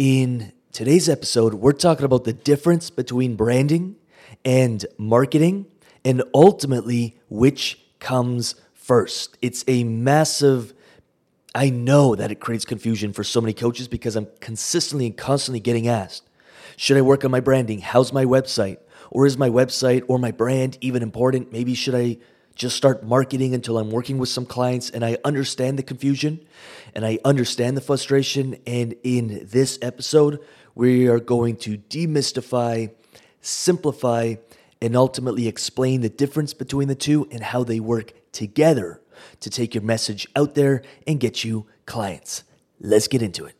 In today's episode, we're talking about the difference between branding and marketing and ultimately which comes first. It's a massive I know that it creates confusion for so many coaches because I'm consistently and constantly getting asked, should I work on my branding? How's my website? Or is my website or my brand even important? Maybe should I just start marketing until I'm working with some clients and I understand the confusion and I understand the frustration. And in this episode, we are going to demystify, simplify, and ultimately explain the difference between the two and how they work together to take your message out there and get you clients. Let's get into it.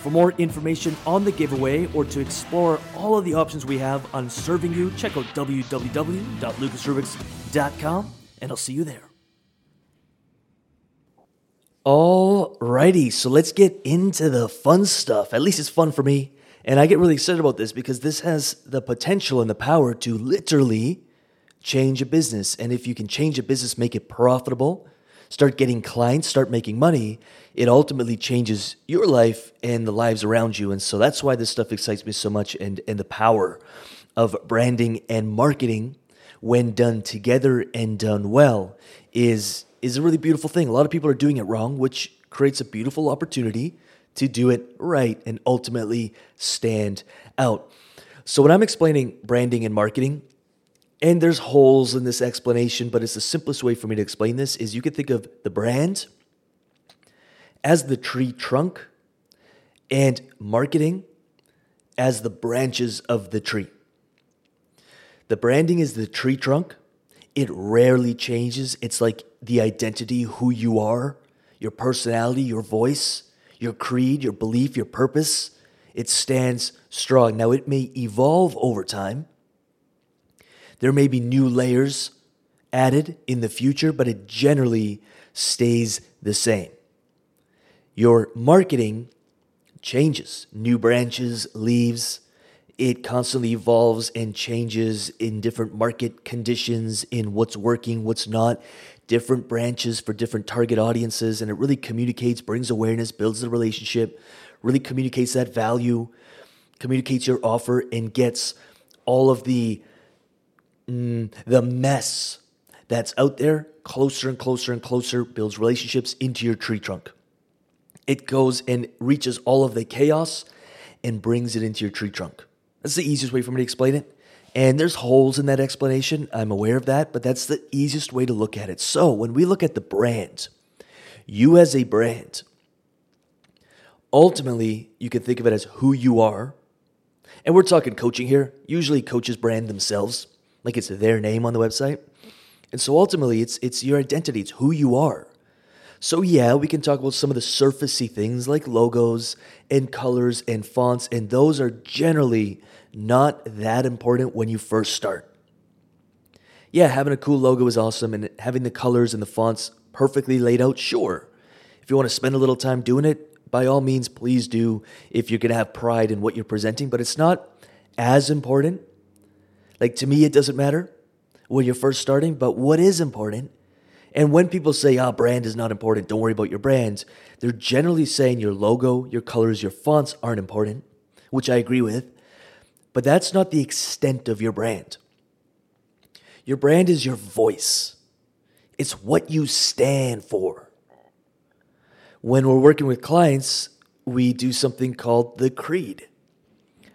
For more information on the giveaway or to explore all of the options we have on serving you, check out www.lucasrubix.com and I'll see you there. Alrighty, so let's get into the fun stuff. At least it's fun for me. And I get really excited about this because this has the potential and the power to literally change a business. And if you can change a business, make it profitable, start getting clients, start making money, it ultimately changes your life and the lives around you. And so that's why this stuff excites me so much and, and the power of branding and marketing when done together and done well is is a really beautiful thing. A lot of people are doing it wrong, which creates a beautiful opportunity to do it right and ultimately stand out. So, when I'm explaining branding and marketing, and there's holes in this explanation, but it's the simplest way for me to explain this is you could think of the brand as the tree trunk and marketing as the branches of the tree. The branding is the tree trunk. It rarely changes. It's like the identity, who you are, your personality, your voice, your creed, your belief, your purpose. It stands strong. Now, it may evolve over time. There may be new layers added in the future, but it generally stays the same. Your marketing changes, new branches, leaves. It constantly evolves and changes in different market conditions, in what's working, what's not different branches for different target audiences, and it really communicates, brings awareness, builds the relationship, really communicates that value, communicates your offer, and gets all of the mm, the mess that's out there closer and closer and closer, builds relationships into your tree trunk. It goes and reaches all of the chaos and brings it into your tree trunk. That's the easiest way for me to explain it. And there's holes in that explanation. I'm aware of that, but that's the easiest way to look at it. So when we look at the brand, you as a brand, ultimately, you can think of it as who you are. And we're talking coaching here. Usually, coaches brand themselves, like it's their name on the website. And so ultimately, it's, it's your identity, it's who you are. So, yeah, we can talk about some of the surfacey things like logos and colors and fonts, and those are generally not that important when you first start. Yeah, having a cool logo is awesome, and having the colors and the fonts perfectly laid out, sure. If you want to spend a little time doing it, by all means, please do if you're going to have pride in what you're presenting, but it's not as important. Like to me, it doesn't matter when you're first starting, but what is important, and when people say, ah, oh, brand is not important, don't worry about your brands, they're generally saying your logo, your colors, your fonts aren't important, which I agree with. But that's not the extent of your brand. Your brand is your voice, it's what you stand for. When we're working with clients, we do something called the creed.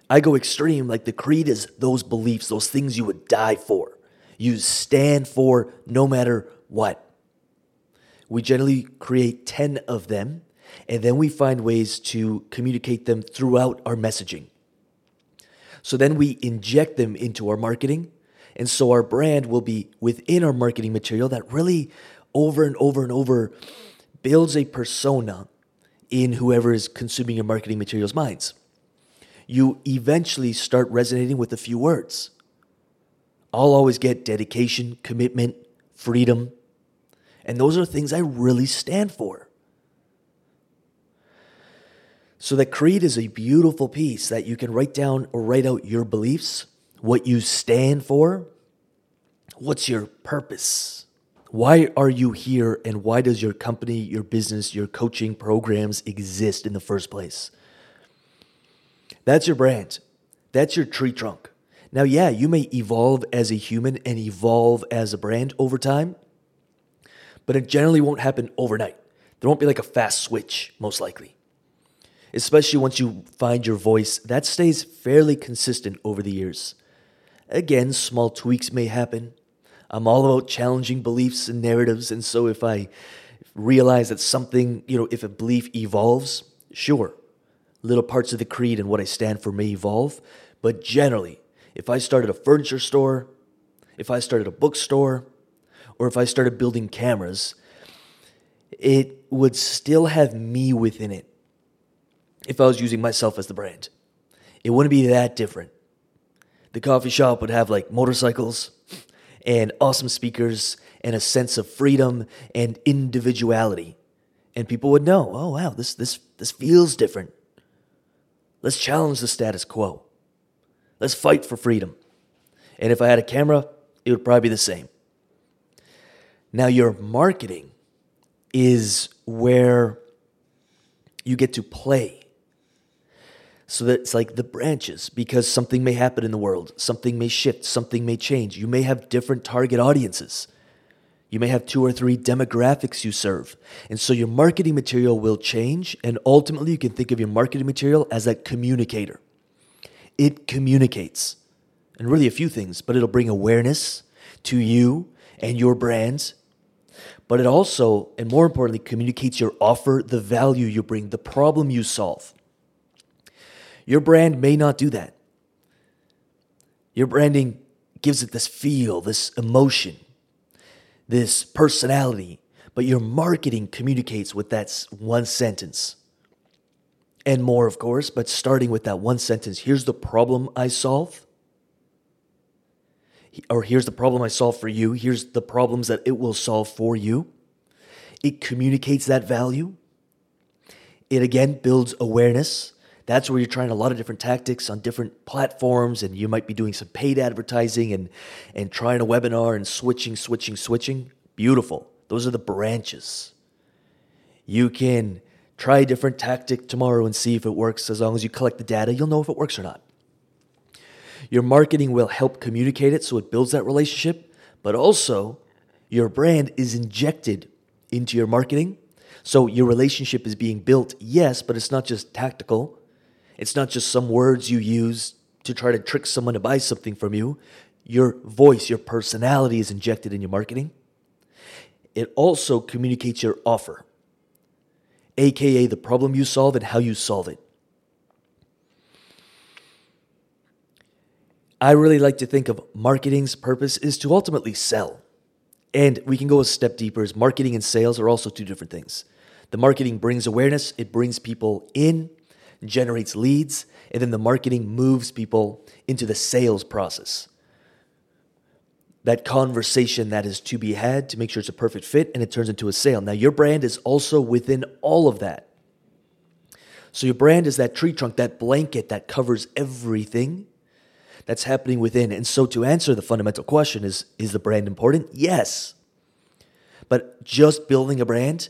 I go extreme, like the creed is those beliefs, those things you would die for. You stand for no matter what. We generally create 10 of them, and then we find ways to communicate them throughout our messaging. So then we inject them into our marketing. And so our brand will be within our marketing material that really over and over and over builds a persona in whoever is consuming your marketing materials minds. You eventually start resonating with a few words. I'll always get dedication, commitment, freedom. And those are things I really stand for. So, the creed is a beautiful piece that you can write down or write out your beliefs, what you stand for, what's your purpose. Why are you here and why does your company, your business, your coaching programs exist in the first place? That's your brand. That's your tree trunk. Now, yeah, you may evolve as a human and evolve as a brand over time, but it generally won't happen overnight. There won't be like a fast switch, most likely. Especially once you find your voice, that stays fairly consistent over the years. Again, small tweaks may happen. I'm all about challenging beliefs and narratives, and so if I realize that something, you know, if a belief evolves, sure, little parts of the creed and what I stand for may evolve, but generally, if I started a furniture store, if I started a bookstore, or if I started building cameras, it would still have me within it if I was using myself as the brand. It wouldn't be that different. The coffee shop would have like motorcycles and awesome speakers and a sense of freedom and individuality. And people would know, oh wow, this this this feels different. Let's challenge the status quo. Let's fight for freedom. And if I had a camera, it would probably be the same. Now, your marketing is where you get to play. So that it's like the branches, because something may happen in the world, something may shift, something may change. You may have different target audiences. You may have two or three demographics you serve. And so your marketing material will change. And ultimately, you can think of your marketing material as a communicator. It communicates, and really a few things, but it'll bring awareness to you and your brands. But it also, and more importantly, communicates your offer, the value you bring, the problem you solve. Your brand may not do that. Your branding gives it this feel, this emotion, this personality, but your marketing communicates with that one sentence and more, of course, but starting with that one sentence here's the problem I solve. Or here's the problem I solve for you. Here's the problems that it will solve for you. It communicates that value. It again builds awareness. That's where you're trying a lot of different tactics on different platforms, and you might be doing some paid advertising and, and trying a webinar and switching, switching, switching. Beautiful. Those are the branches. You can Try a different tactic tomorrow and see if it works. As long as you collect the data, you'll know if it works or not. Your marketing will help communicate it so it builds that relationship, but also your brand is injected into your marketing. So your relationship is being built, yes, but it's not just tactical. It's not just some words you use to try to trick someone to buy something from you. Your voice, your personality is injected in your marketing. It also communicates your offer aka the problem you solve and how you solve it. I really like to think of marketing's purpose is to ultimately sell. And we can go a step deeper as marketing and sales are also two different things. The marketing brings awareness, it brings people in, generates leads, and then the marketing moves people into the sales process that conversation that is to be had to make sure it's a perfect fit and it turns into a sale. Now, your brand is also within all of that. So, your brand is that tree trunk, that blanket that covers everything that's happening within. And so, to answer the fundamental question is is the brand important? Yes. But just building a brand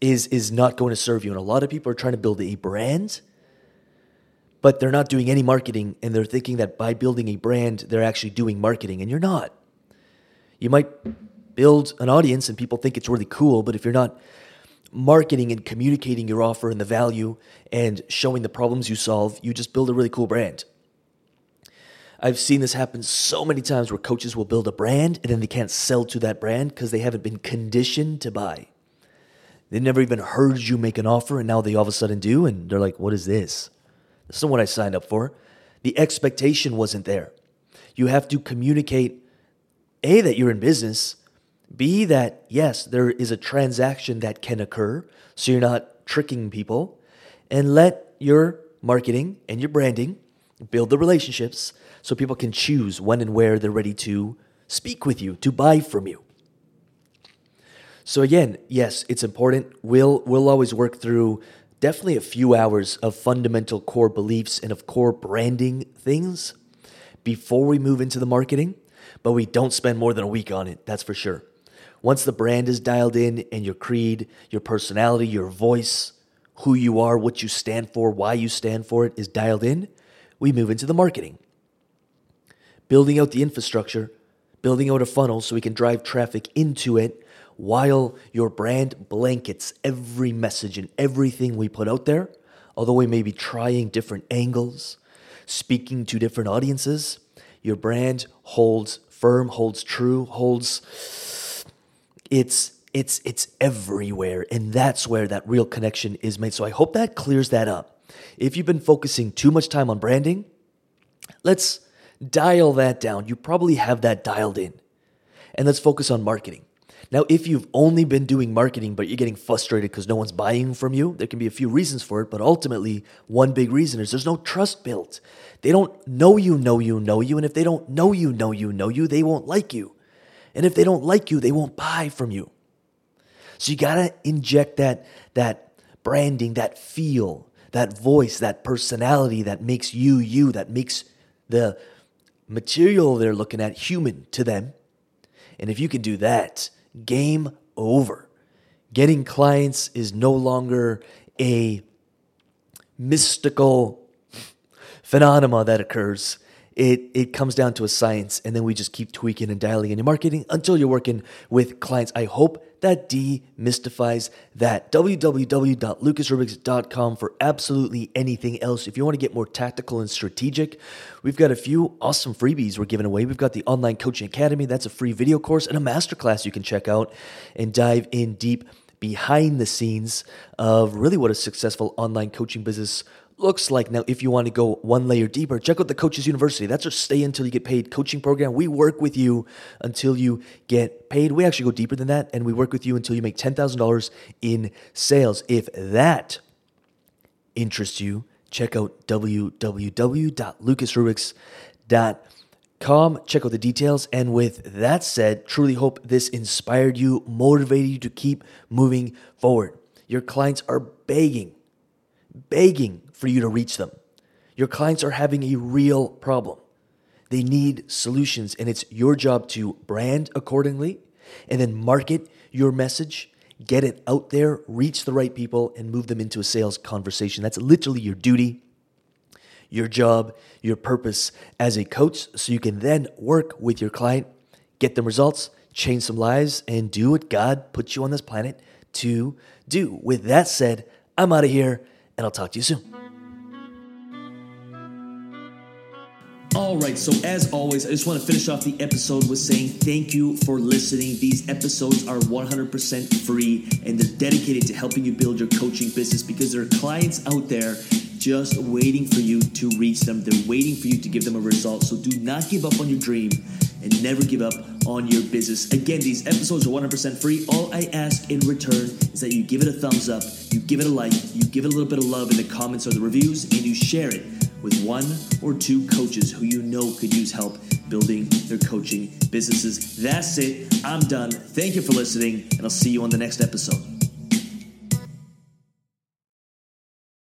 is, is not going to serve you. And a lot of people are trying to build a brand, but they're not doing any marketing and they're thinking that by building a brand, they're actually doing marketing, and you're not. You might build an audience and people think it's really cool, but if you're not marketing and communicating your offer and the value and showing the problems you solve, you just build a really cool brand. I've seen this happen so many times where coaches will build a brand and then they can't sell to that brand because they haven't been conditioned to buy. They never even heard you make an offer and now they all of a sudden do and they're like, what is this? This isn't what I signed up for. The expectation wasn't there. You have to communicate a, that you're in business, B, that yes, there is a transaction that can occur, so you're not tricking people, and let your marketing and your branding build the relationships so people can choose when and where they're ready to speak with you, to buy from you. So again, yes, it's important. We'll we'll always work through definitely a few hours of fundamental core beliefs and of core branding things before we move into the marketing, but we don't spend more than a week on it, that's for sure. Once the brand is dialed in and your creed, your personality, your voice, who you are, what you stand for, why you stand for it is dialed in, we move into the marketing. Building out the infrastructure, building out a funnel so we can drive traffic into it while your brand blankets every message and everything we put out there, although we may be trying different angles, speaking to different audiences, your brand holds firm, holds true, holds it's it's it's everywhere and that's where that real connection is made. So I hope that clears that up. If you've been focusing too much time on branding, let's dial that down. You probably have that dialed in. And let's focus on marketing. Now, if you've only been doing marketing, but you're getting frustrated because no one's buying from you, there can be a few reasons for it, but ultimately, one big reason is there's no trust built. They don't know you, know you, know you, and if they don't know you, know you, know you, they won't like you. And if they don't like you, they won't buy from you. So you gotta inject that, that branding, that feel, that voice, that personality that makes you you, that makes the material they're looking at human to them. And if you can do that, game over. Getting clients is no longer a mystical phenomena that occurs. It, it comes down to a science, and then we just keep tweaking and dialing in your marketing until you're working with clients. I hope that demystifies that. www.lucasrubix.com for absolutely anything else. If you want to get more tactical and strategic, we've got a few awesome freebies we're giving away. We've got the Online Coaching Academy, that's a free video course, and a masterclass you can check out and dive in deep behind the scenes of really what a successful online coaching business looks like. Now, if you want to go one layer deeper, check out the Coaches University. That's our stay until you get paid coaching program. We work with you until you get paid. We actually go deeper than that, and we work with you until you make $10,000 in sales. If that interests you, check out www.lucasrubix.com. Check out the details. And with that said, truly hope this inspired you, motivated you to keep moving forward. Your clients are begging, begging for you to reach them. Your clients are having a real problem. They need solutions, and it's your job to brand accordingly and then market your message, get it out there, reach the right people, and move them into a sales conversation. That's literally your duty, your job, your purpose as a coach, so you can then work with your client, get them results, change some lives, and do what God put you on this planet to do. With that said, I'm out of here, and I'll talk to you soon. All right, so as always, I just want to finish off the episode with saying thank you for listening. These episodes are 100% free and they're dedicated to helping you build your coaching business because there are clients out there just waiting for you to reach them. They're waiting for you to give them a result. So do not give up on your dream and never give up on your business. Again, these episodes are 100% free. All I ask in return is that you give it a thumbs up, you give it a like, you give it a little bit of love in the comments or the reviews, and you share it with one or two coaches who you know could use help building their coaching businesses. That's it. I'm done. Thank you for listening, and I'll see you on the next episode.